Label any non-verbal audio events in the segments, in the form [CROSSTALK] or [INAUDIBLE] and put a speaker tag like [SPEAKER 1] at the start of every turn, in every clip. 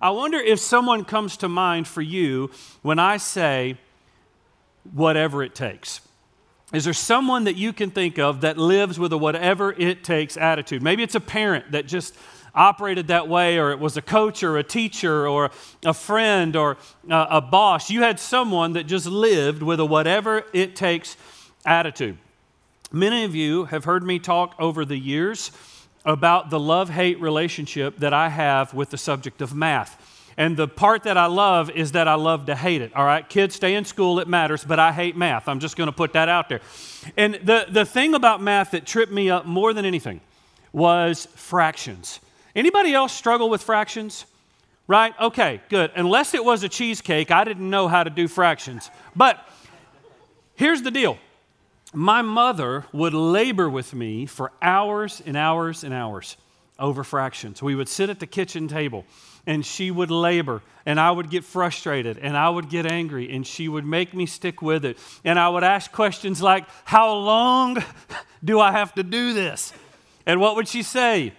[SPEAKER 1] I wonder if someone comes to mind for you when I say, whatever it takes. Is there someone that you can think of that lives with a whatever it takes attitude? Maybe it's a parent that just operated that way, or it was a coach or a teacher or a friend or uh, a, boss. You had someone that just lived with a whatever it takes attitude. Many of you have heard me talk over the years about the love hate relationship that I have with the subject of math. And the part that I love is that I love to hate it. All right, kids, stay in school, it matters, but I hate math. I'm just going to put that out there. And the, the thing about math that tripped me up more than anything was fractions. Anybody else struggle with fractions? Right? Okay, good. Unless it was a cheesecake, I didn't know how to do fractions. But here's the deal my mother would labor with me for hours and hours and hours over fractions. We would sit at the kitchen table and she would labor and I would get frustrated and I would get angry and she would make me stick with it. And I would ask questions like, How long do I have to do this? And what would she say?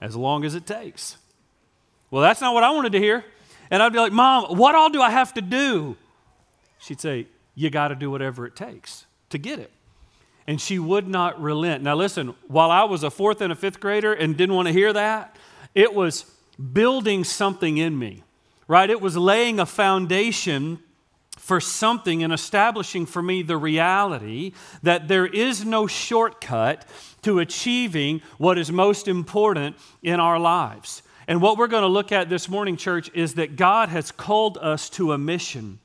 [SPEAKER 1] As long as it takes. Well, that's not what I wanted to hear. And I'd be like, Mom, what all do I have to do? She'd say, You got to do whatever it takes to get it. And she would not relent. Now, listen, while I was a fourth and a fifth grader and didn't want to hear that, it was building something in me, right? It was laying a foundation for something and establishing for me the reality that there is no shortcut to achieving what is most important in our lives. And what we're going to look at this morning, church, is that God has called us to a mission.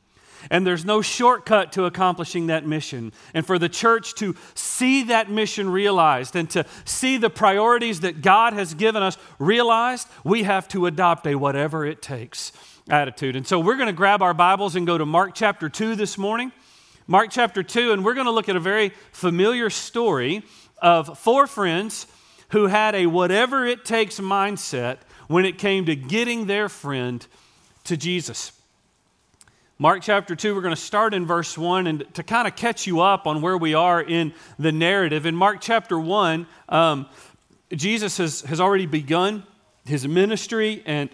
[SPEAKER 1] And there's no shortcut to accomplishing that mission. And for the church to see that mission realized and to see the priorities that God has given us realized, we have to adopt a whatever it takes attitude. And so we're going to grab our Bibles and go to Mark chapter 2 this morning. Mark chapter 2, and we're going to look at a very familiar story of four friends who had a whatever it takes mindset when it came to getting their friend to Jesus. Mark chapter 2, we're going to start in verse 1 and to kind of catch you up on where we are in the narrative. In Mark chapter 1, um, Jesus has, has already begun his ministry and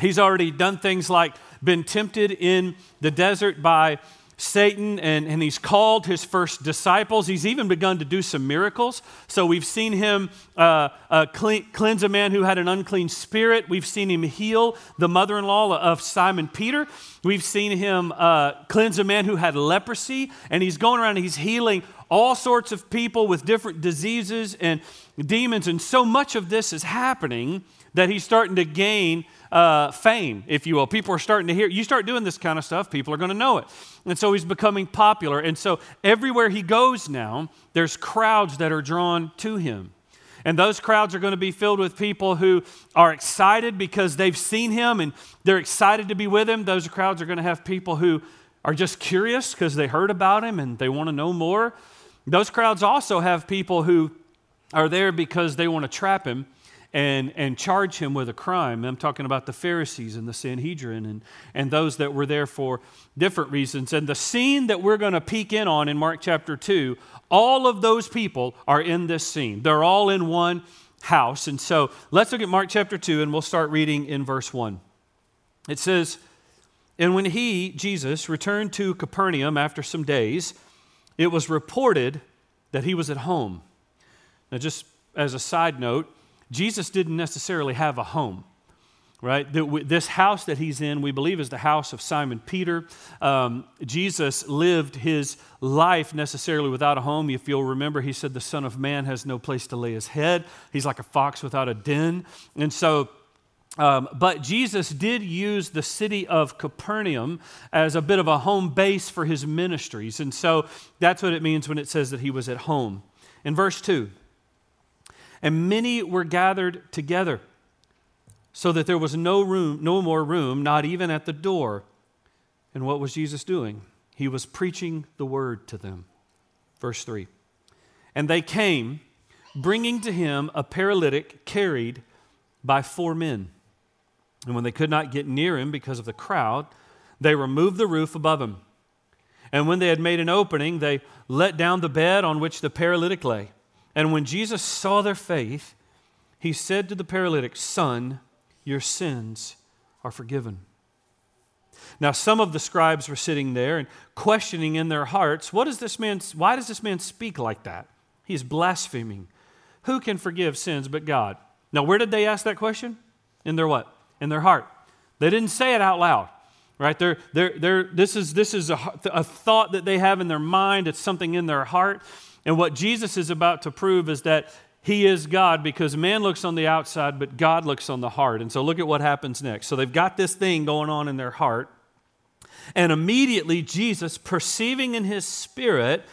[SPEAKER 1] he's already done things like been tempted in the desert by Satan and, and he's called his first disciples. He's even begun to do some miracles. So we've seen him uh, uh, clean, cleanse a man who had an unclean spirit. We've seen him heal the mother in law of Simon Peter. We've seen him uh, cleanse a man who had leprosy. And he's going around and he's healing all sorts of people with different diseases and demons. And so much of this is happening that he's starting to gain uh, fame, if you will. People are starting to hear, you start doing this kind of stuff, people are going to know it. And so he's becoming popular. And so everywhere he goes now, there's crowds that are drawn to him. And those crowds are going to be filled with people who are excited because they've seen him and they're excited to be with him. Those crowds are going to have people who are just curious because they heard about him and they want to know more. Those crowds also have people who are there because they want to trap him and, and charge him with a crime. I'm talking about the Pharisees and the Sanhedrin and, and those that were there for different reasons. And the scene that we're going to peek in on in Mark chapter 2, all of those people are in this scene. They're all in one house. And so let's look at Mark chapter 2 and we'll start reading in verse 1. It says, And when he, Jesus, returned to Capernaum after some days, it was reported that he was at home. Now, just as a side note, Jesus didn't necessarily have a home right? This house that he's in, we believe, is the house of Simon Peter. Um, Jesus lived his life necessarily without a home. If you'll remember, he said, The Son of Man has no place to lay his head. He's like a fox without a den. And so, um, but Jesus did use the city of Capernaum as a bit of a home base for his ministries. And so that's what it means when it says that he was at home. In verse 2, and many were gathered together, so that there was no room, no more room, not even at the door. And what was Jesus doing? He was preaching the word to them. Verse 3. And they came, bringing to him a paralytic carried by four men. And when they could not get near him because of the crowd, they removed the roof above him. And when they had made an opening, they let down the bed on which the paralytic lay. And when Jesus saw their faith, he said to the paralytic, Son, your sins are forgiven. Now, some of the scribes were sitting there and questioning in their hearts, what does this man, why does this man speak like that? He's blaspheming. Who can forgive sins but God? Now, where did they ask that question? In their what? In their heart. They didn't say it out loud, right? They're, they're, they're, this is, this is a, a thought that they have in their mind. It's something in their heart. And what Jesus is about to prove is that he is God because man looks on the outside, but God looks on the heart. And so look at what happens next. So they've got this thing going on in their heart. And immediately, Jesus, perceiving in his spirit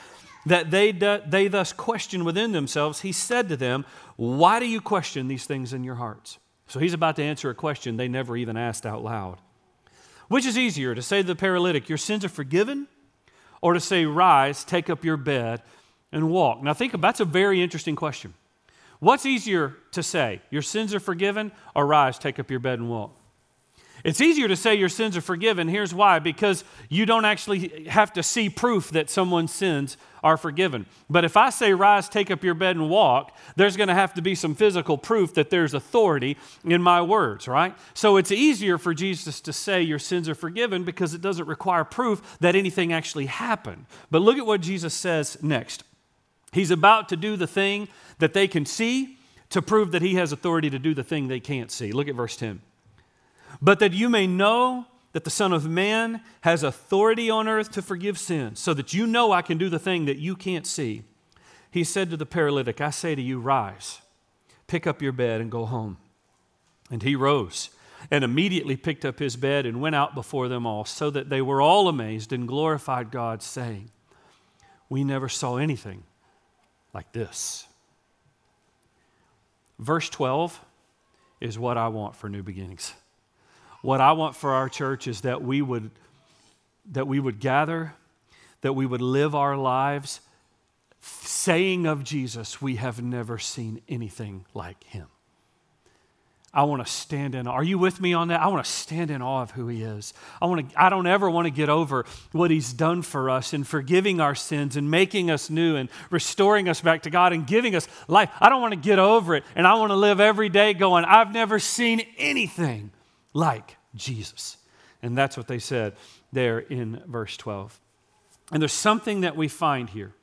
[SPEAKER 1] that they, they thus question within themselves, he said to them, Why do you question these things in your hearts? So he's about to answer a question they never even asked out loud. Which is easier, to say to the paralytic, Your sins are forgiven, or to say, Rise, take up your bed, and walk? Now, think about that's a very interesting question. What's easier to say, Your sins are forgiven, or rise, take up your bed, and walk? It's easier to say your sins are forgiven. Here's why because you don't actually have to see proof that someone's sins are forgiven. But if I say, rise, take up your bed, and walk, there's going to have to be some physical proof that there's authority in my words, right? So it's easier for Jesus to say your sins are forgiven because it doesn't require proof that anything actually happened. But look at what Jesus says next. He's about to do the thing that they can see to prove that he has authority to do the thing they can't see. Look at verse 10 but that you may know that the Son of Man has authority on earth to forgive sins, so that you know I can do the thing that you can't see. He said to the paralytic, I say to you, rise, pick up your bed, and go home. And he rose and immediately picked up his bed and went out before them all, so that they were all amazed and glorified God, saying, We never saw anything like this. Verse 12 is what I want for new beginnings. What I want for our church is that we would that we would gather, that we would live our lives saying of Jesus, we have never seen anything like him. I want to stand in. Are you with me on that? I want to stand in awe of who He is. I want to. I don't ever want to get over what He's done for us in forgiving our sins and making us new and restoring us back to God and giving us life. I don't want to get over it, and I want to live every day going. I've never seen anything like Jesus. And that's what they said there in verse 12. And there's something that we find here,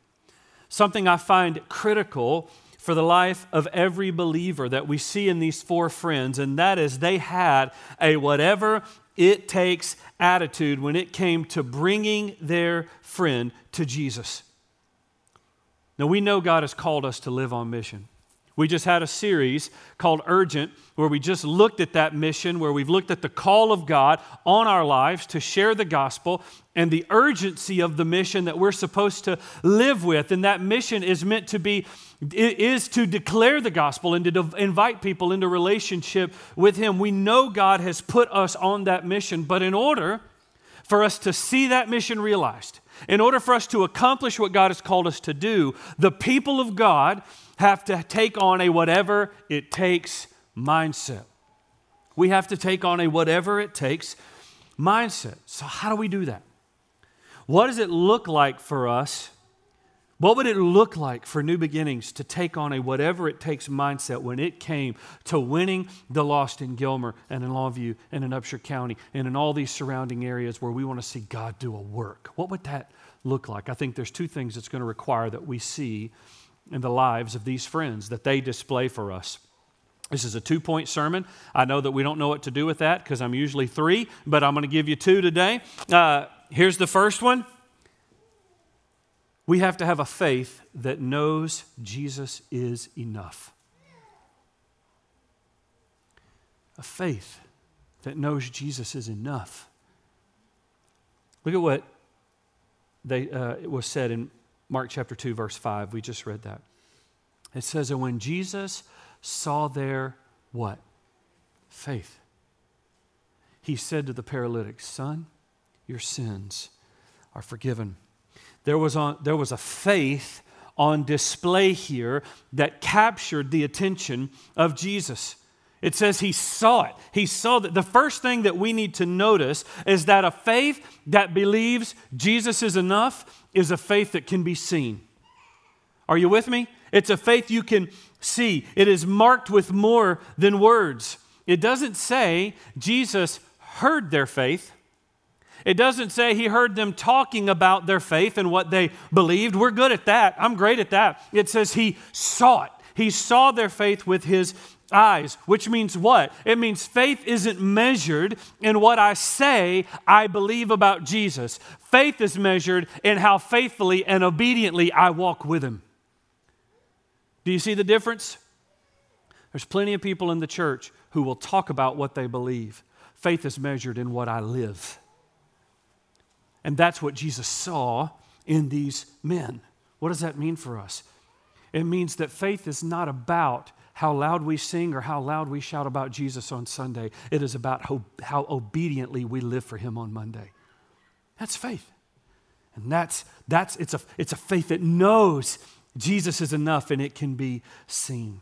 [SPEAKER 1] something I find critical for the life of every believer that we see in these four friends, and that is they had a whatever it takes attitude when it came to bringing their friend to Jesus. Now, we know God has called us to live on mission. We just had a series called Urgent where we just looked at that mission, where we've looked at the call of God on our lives to share the gospel and the urgency of the mission that we're supposed to live with. And that mission is meant to be is to declare the gospel and to invite people into relationship with him. We know God has put us on that mission, but in order for us to see that mission realized, in order for us to accomplish what God has called us to do, the people of God have to take on a whatever it takes mindset. We have to take on a whatever it takes mindset. So, how do we do that? What does it look like for us? What would it look like for New Beginnings to take on a whatever it takes mindset when it came to winning the lost in Gilmer and in Longview and in Upshur County and in all these surrounding areas where we want to see God do a work? What would that look like? I think there's two things it's going to require that we see in the lives of these friends that they display for us. This is a two point sermon. I know that we don't know what to do with that because I'm usually three, but I'm going to give you two today. Uh, here's the first one we have to have a faith that knows Jesus is enough. A faith that knows Jesus is enough. Look at what they, uh, it was said in Mark chapter 2, verse 5. We just read that. It says, And when Jesus saw their what? Faith. He said to the paralytic, Son, your sins are forgiven. There was, on, there was a faith on display here that captured the attention of Jesus. It says he saw it. He saw that. The first thing that we need to notice is that a faith that believes Jesus is enough is a faith that can be seen. Are you with me? It's a faith you can see. It is marked with more than words. It doesn't say Jesus heard their faith. It doesn't say he heard them talking about their faith and what they believed. We're good at that. I'm great at that. It says he saw it. He saw their faith with his eyes, which means what? It means faith isn't measured in what I say I believe about Jesus. Faith is measured in how faithfully and obediently I walk with him. Do you see the difference? There's plenty of people in the church who will talk about what they believe. Faith is measured in what I live. And that's what Jesus saw in these men. What does that mean for us? It means that faith is not about how loud we sing or how loud we shout about Jesus on Sunday. It is about how, how obediently we live for Him on Monday. That's faith. And that's, that's it's, a, it's a faith that knows Jesus is enough and it can be seen.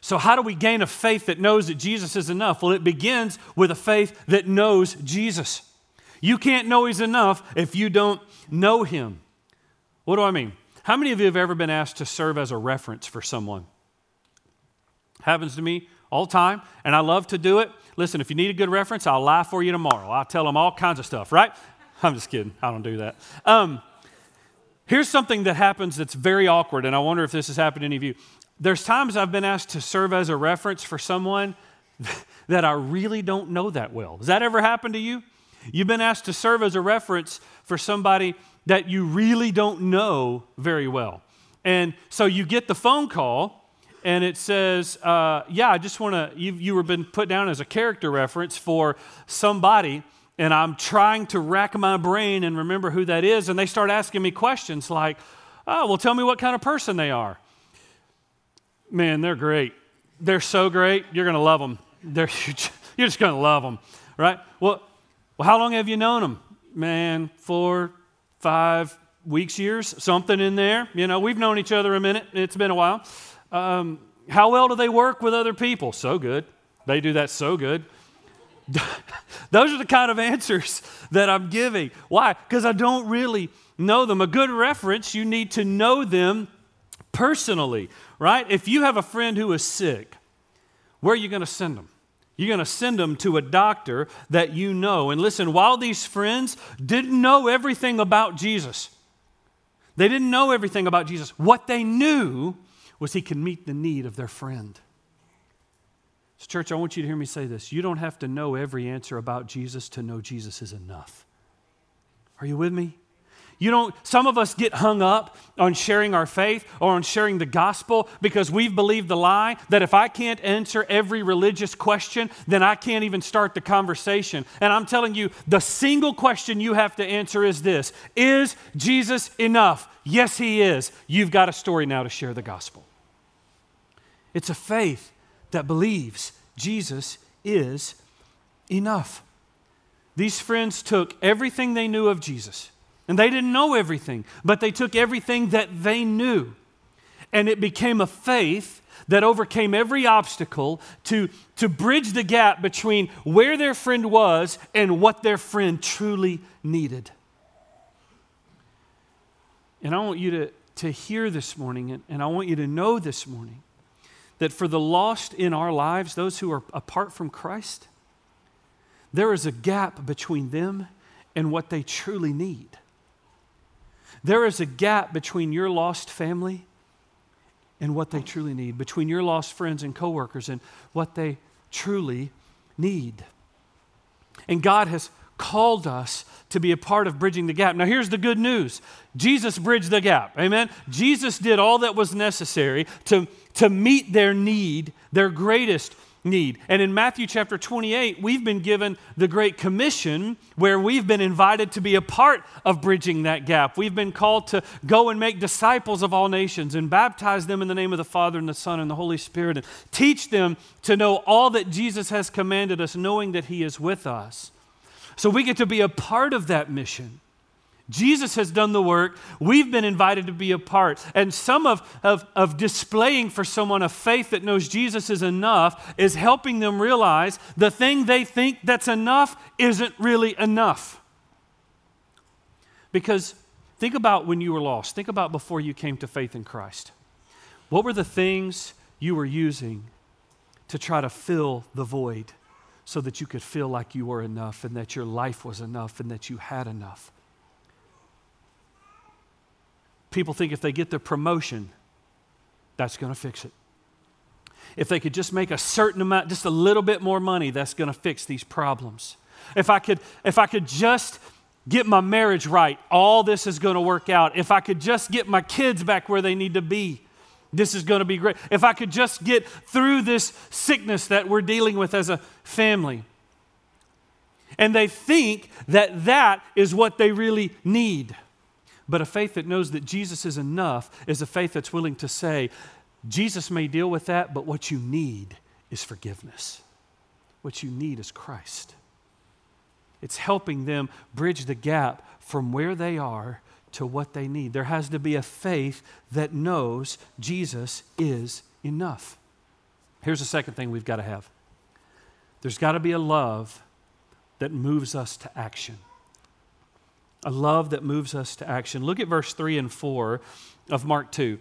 [SPEAKER 1] So, how do we gain a faith that knows that Jesus is enough? Well, it begins with a faith that knows Jesus. You can't know He's enough if you don't know Him. What do I mean? How many of you have ever been asked to serve as a reference for someone? Happens to me all the time, and I love to do it. Listen, if you need a good reference, I'll lie for you tomorrow. I'll tell them all kinds of stuff, right? [LAUGHS] I'm just kidding. I don't do that. Um, here's something that happens that's very awkward, and I wonder if this has happened to any of you. There's times I've been asked to serve as a reference for someone [LAUGHS] that I really don't know that well. Does that ever happen to you? You've been asked to serve as a reference for somebody that you really don't know very well. And so you get the phone call, and it says, uh, Yeah, I just want to, you, you were been put down as a character reference for somebody, and I'm trying to rack my brain and remember who that is. And they start asking me questions like, Oh, well, tell me what kind of person they are. Man, they're great. They're so great. You're going to love them. They're, [LAUGHS] you're just going to love them, right? Well, well, how long have you known them? Man, four, five weeks, years, something in there. You know, we've known each other a minute. It's been a while. Um, how well do they work with other people? So good. They do that so good. [LAUGHS] Those are the kind of answers that I'm giving. Why? Because I don't really know them. A good reference, you need to know them personally, right? If you have a friend who is sick, where are you going to send them? You're going to send them to a doctor that you know. And listen, while these friends didn't know everything about Jesus, they didn't know everything about Jesus. What they knew was he can meet the need of their friend. So, church, I want you to hear me say this. You don't have to know every answer about Jesus to know Jesus is enough. Are you with me? You don't, some of us get hung up on sharing our faith or on sharing the gospel because we've believed the lie that if I can't answer every religious question, then I can't even start the conversation. And I'm telling you, the single question you have to answer is this Is Jesus enough? Yes, He is. You've got a story now to share the gospel. It's a faith that believes Jesus is enough. These friends took everything they knew of Jesus and they didn't know everything, but they took everything that they knew. And it became a faith that overcame every obstacle to, to bridge the gap between where their friend was and what their friend truly needed. And I want you to, to hear this morning, and, and I want you to know this morning that for the lost in our lives, those who are apart from Christ, there is a gap between them and what they truly need. There is a gap between your lost family and what they truly need, between your lost friends and coworkers and what they truly need. And God has called us to be a part of bridging the gap. Now, here's the good news Jesus bridged the gap. Amen? Jesus did all that was necessary to, to meet their need, their greatest need. And in Matthew chapter 28, we've been given the Great Commission where we've been invited to be a part of bridging that gap. We've been called to go and make disciples of all nations and baptize them in the name of the Father and the Son and the Holy Spirit and teach them to know all that Jesus has commanded us, knowing that He is with us. So we get to be a part of that mission. Jesus has done the work. We've been invited to be a part. And some of, of, of displaying for someone a faith that knows Jesus is enough is helping them realize the thing they think that's enough isn't really enough. Because think about when you were lost, think about before you came to faith in Christ. What were the things you were using to try to fill the void? So that you could feel like you were enough and that your life was enough and that you had enough. People think if they get the promotion, that's going to fix it. If they could just make a certain amount, just a little bit more money, that's going to fix these problems. If I could, if I could just get my marriage right, all this is going to work out. If I could just get my kids back where they need to be, this is going to be great. If I could just get through this sickness that we're dealing with as a family. And they think that that is what they really need. But a faith that knows that Jesus is enough is a faith that's willing to say, Jesus may deal with that, but what you need is forgiveness. What you need is Christ. It's helping them bridge the gap from where they are to what they need. There has to be a faith that knows Jesus is enough. Here's the second thing we've got to have there's got to be a love that moves us to action. A love that moves us to action. Look at verse 3 and 4 of Mark 2.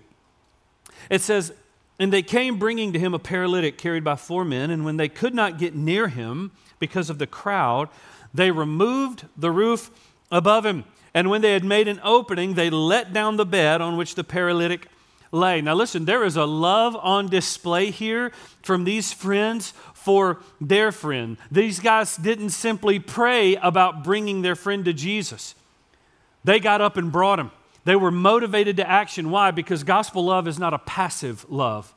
[SPEAKER 1] It says, And they came bringing to him a paralytic carried by four men, and when they could not get near him because of the crowd, they removed the roof above him. And when they had made an opening, they let down the bed on which the paralytic lay. Now, listen, there is a love on display here from these friends for their friend. These guys didn't simply pray about bringing their friend to Jesus, they got up and brought him. They were motivated to action. Why? Because gospel love is not a passive love.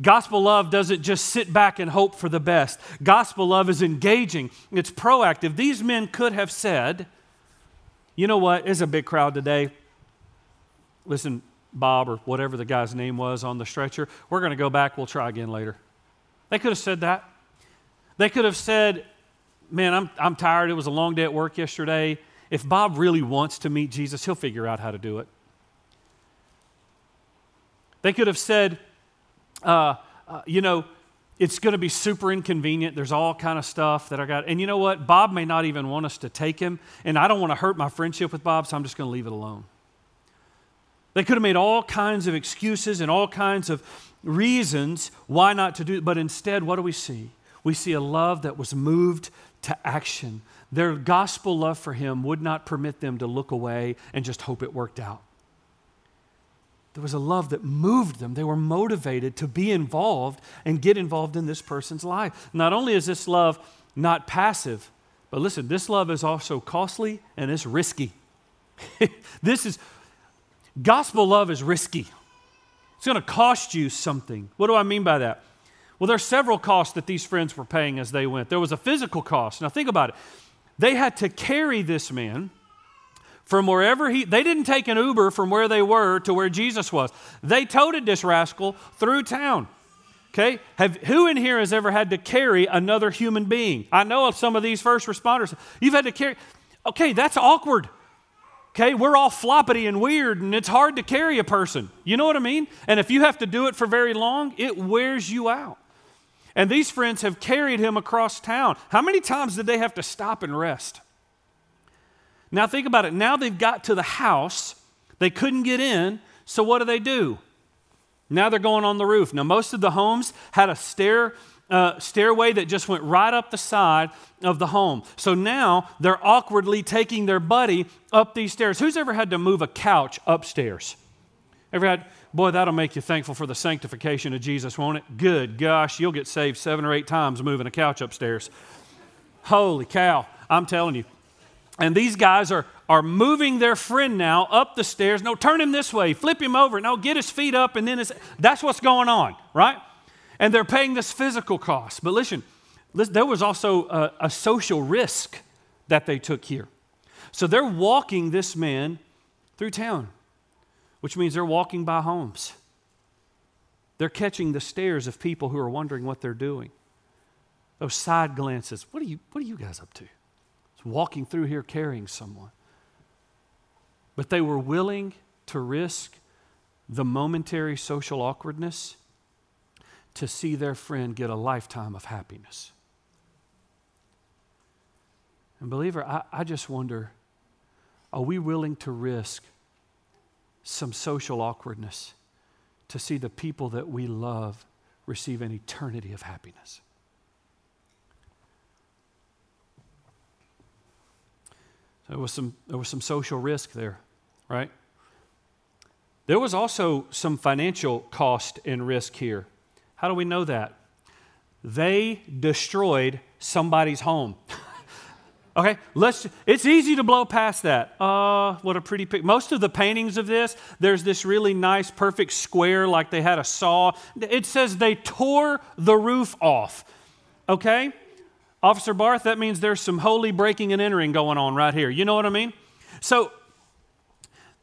[SPEAKER 1] Gospel love doesn't just sit back and hope for the best. Gospel love is engaging, it's proactive. These men could have said, you know what? It's a big crowd today. Listen, Bob or whatever the guy's name was on the stretcher, we're going to go back. We'll try again later. They could have said that. They could have said, Man, I'm, I'm tired. It was a long day at work yesterday. If Bob really wants to meet Jesus, he'll figure out how to do it. They could have said, uh, uh, you know, it's going to be super inconvenient. There's all kind of stuff that I got. And you know what? Bob may not even want us to take him, and I don't want to hurt my friendship with Bob, so I'm just going to leave it alone. They could have made all kinds of excuses and all kinds of reasons why not to do it, but instead, what do we see? We see a love that was moved to action. Their gospel love for him would not permit them to look away and just hope it worked out. There was a love that moved them. They were motivated to be involved and get involved in this person's life. Not only is this love not passive, but listen, this love is also costly and it's risky. [LAUGHS] this is, gospel love is risky. It's going to cost you something. What do I mean by that? Well, there are several costs that these friends were paying as they went. There was a physical cost. Now, think about it. They had to carry this man from wherever he, they didn't take an Uber from where they were to where Jesus was. They toted this rascal through town. Okay? Have, who in here has ever had to carry another human being? I know of some of these first responders. You've had to carry, okay, that's awkward. Okay, we're all floppity and weird, and it's hard to carry a person. You know what I mean? And if you have to do it for very long, it wears you out. And these friends have carried him across town. How many times did they have to stop and rest? Now, think about it. Now they've got to the house. They couldn't get in. So, what do they do? Now they're going on the roof. Now, most of the homes had a stair, uh, stairway that just went right up the side of the home. So now they're awkwardly taking their buddy up these stairs. Who's ever had to move a couch upstairs? Ever had, boy, that'll make you thankful for the sanctification of Jesus, won't it? Good gosh, you'll get saved seven or eight times moving a couch upstairs. Holy cow, I'm telling you. And these guys are, are moving their friend now up the stairs. No, turn him this way, flip him over. No, get his feet up, and then his, that's what's going on, right? And they're paying this physical cost. But listen, there was also a, a social risk that they took here. So they're walking this man through town, which means they're walking by homes. They're catching the stares of people who are wondering what they're doing. Those side glances. What are you, what are you guys up to? Walking through here carrying someone. But they were willing to risk the momentary social awkwardness to see their friend get a lifetime of happiness. And, believer, I, I just wonder are we willing to risk some social awkwardness to see the people that we love receive an eternity of happiness? There was some, there was some social risk there, right? There was also some financial cost and risk here. How do we know that? They destroyed somebody's home. [LAUGHS] okay, let's it's easy to blow past that. Uh, what a pretty pic. Most of the paintings of this, there's this really nice perfect square like they had a saw. It says they tore the roof off. Okay? Officer Barth, that means there's some holy breaking and entering going on right here. You know what I mean? So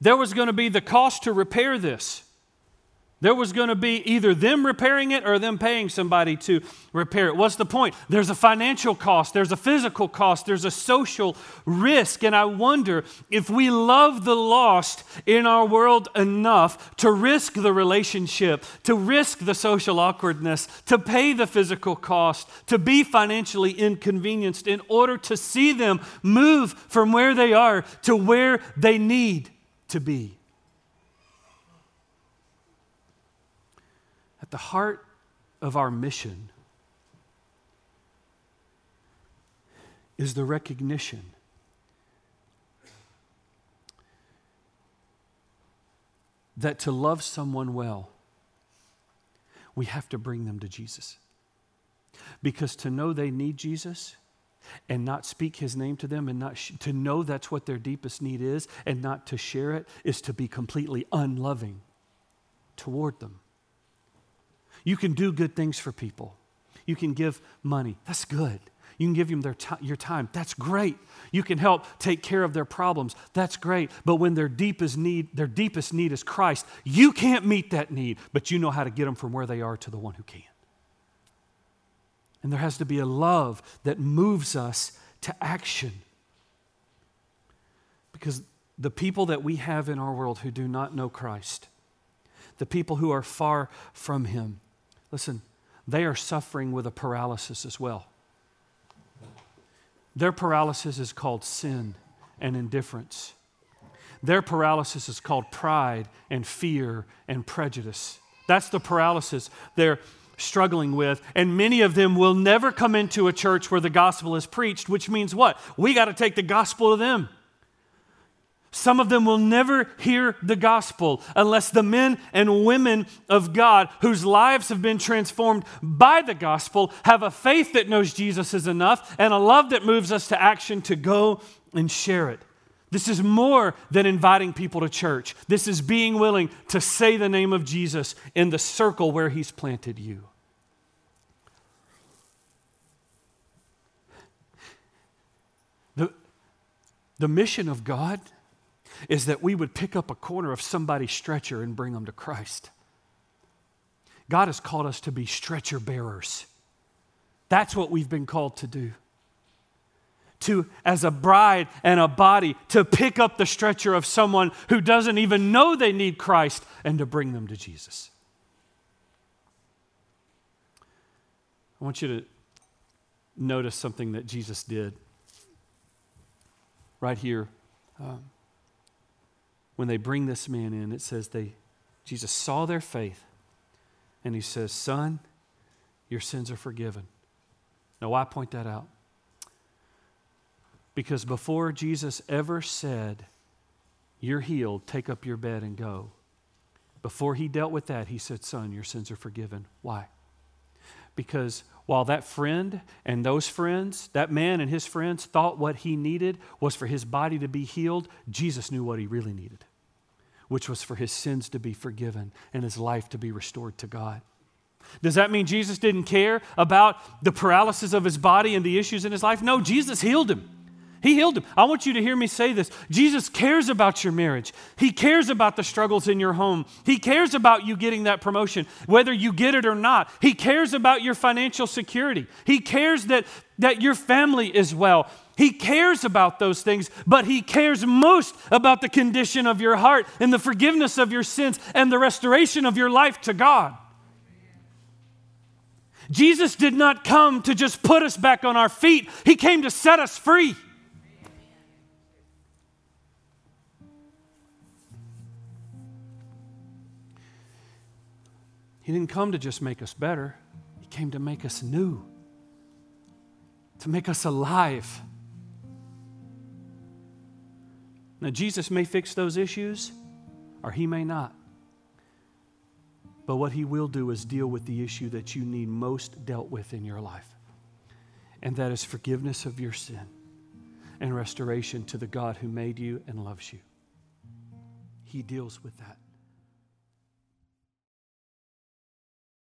[SPEAKER 1] there was going to be the cost to repair this. There was going to be either them repairing it or them paying somebody to repair it. What's the point? There's a financial cost, there's a physical cost, there's a social risk. And I wonder if we love the lost in our world enough to risk the relationship, to risk the social awkwardness, to pay the physical cost, to be financially inconvenienced in order to see them move from where they are to where they need to be. The heart of our mission is the recognition that to love someone well, we have to bring them to Jesus. Because to know they need Jesus and not speak his name to them and not sh- to know that's what their deepest need is and not to share it is to be completely unloving toward them. You can do good things for people. You can give money. That's good. You can give them their t- your time. That's great. You can help take care of their problems. That's great. But when their deepest need, their deepest need is Christ, you can't meet that need, but you know how to get them from where they are to the one who can. And there has to be a love that moves us to action. Because the people that we have in our world who do not know Christ, the people who are far from Him, Listen, they are suffering with a paralysis as well. Their paralysis is called sin and indifference. Their paralysis is called pride and fear and prejudice. That's the paralysis they're struggling with. And many of them will never come into a church where the gospel is preached, which means what? We got to take the gospel to them. Some of them will never hear the gospel unless the men and women of God, whose lives have been transformed by the gospel, have a faith that knows Jesus is enough and a love that moves us to action to go and share it. This is more than inviting people to church. This is being willing to say the name of Jesus in the circle where He's planted you. The, the mission of God is that we would pick up a corner of somebody's stretcher and bring them to Christ. God has called us to be stretcher bearers. That's what we've been called to do. To, as a bride and a body, to pick up the stretcher of someone who doesn't even know they need Christ and to bring them to Jesus. I want you to notice something that Jesus did right here. Um, when they bring this man in, it says they, Jesus saw their faith and he says, Son, your sins are forgiven. Now, why point that out? Because before Jesus ever said, You're healed, take up your bed and go, before he dealt with that, he said, Son, your sins are forgiven. Why? Because while that friend and those friends, that man and his friends, thought what he needed was for his body to be healed, Jesus knew what he really needed which was for his sins to be forgiven and his life to be restored to God. Does that mean Jesus didn't care about the paralysis of his body and the issues in his life? No, Jesus healed him. He healed him. I want you to hear me say this. Jesus cares about your marriage. He cares about the struggles in your home. He cares about you getting that promotion, whether you get it or not. He cares about your financial security. He cares that, that your family is well. He cares about those things, but He cares most about the condition of your heart and the forgiveness of your sins and the restoration of your life to God. Jesus did not come to just put us back on our feet, He came to set us free. He didn't come to just make us better, He came to make us new, to make us alive. Now, Jesus may fix those issues, or he may not. But what he will do is deal with the issue that you need most dealt with in your life, and that is forgiveness of your sin and restoration to the God who made you and loves you. He deals with that.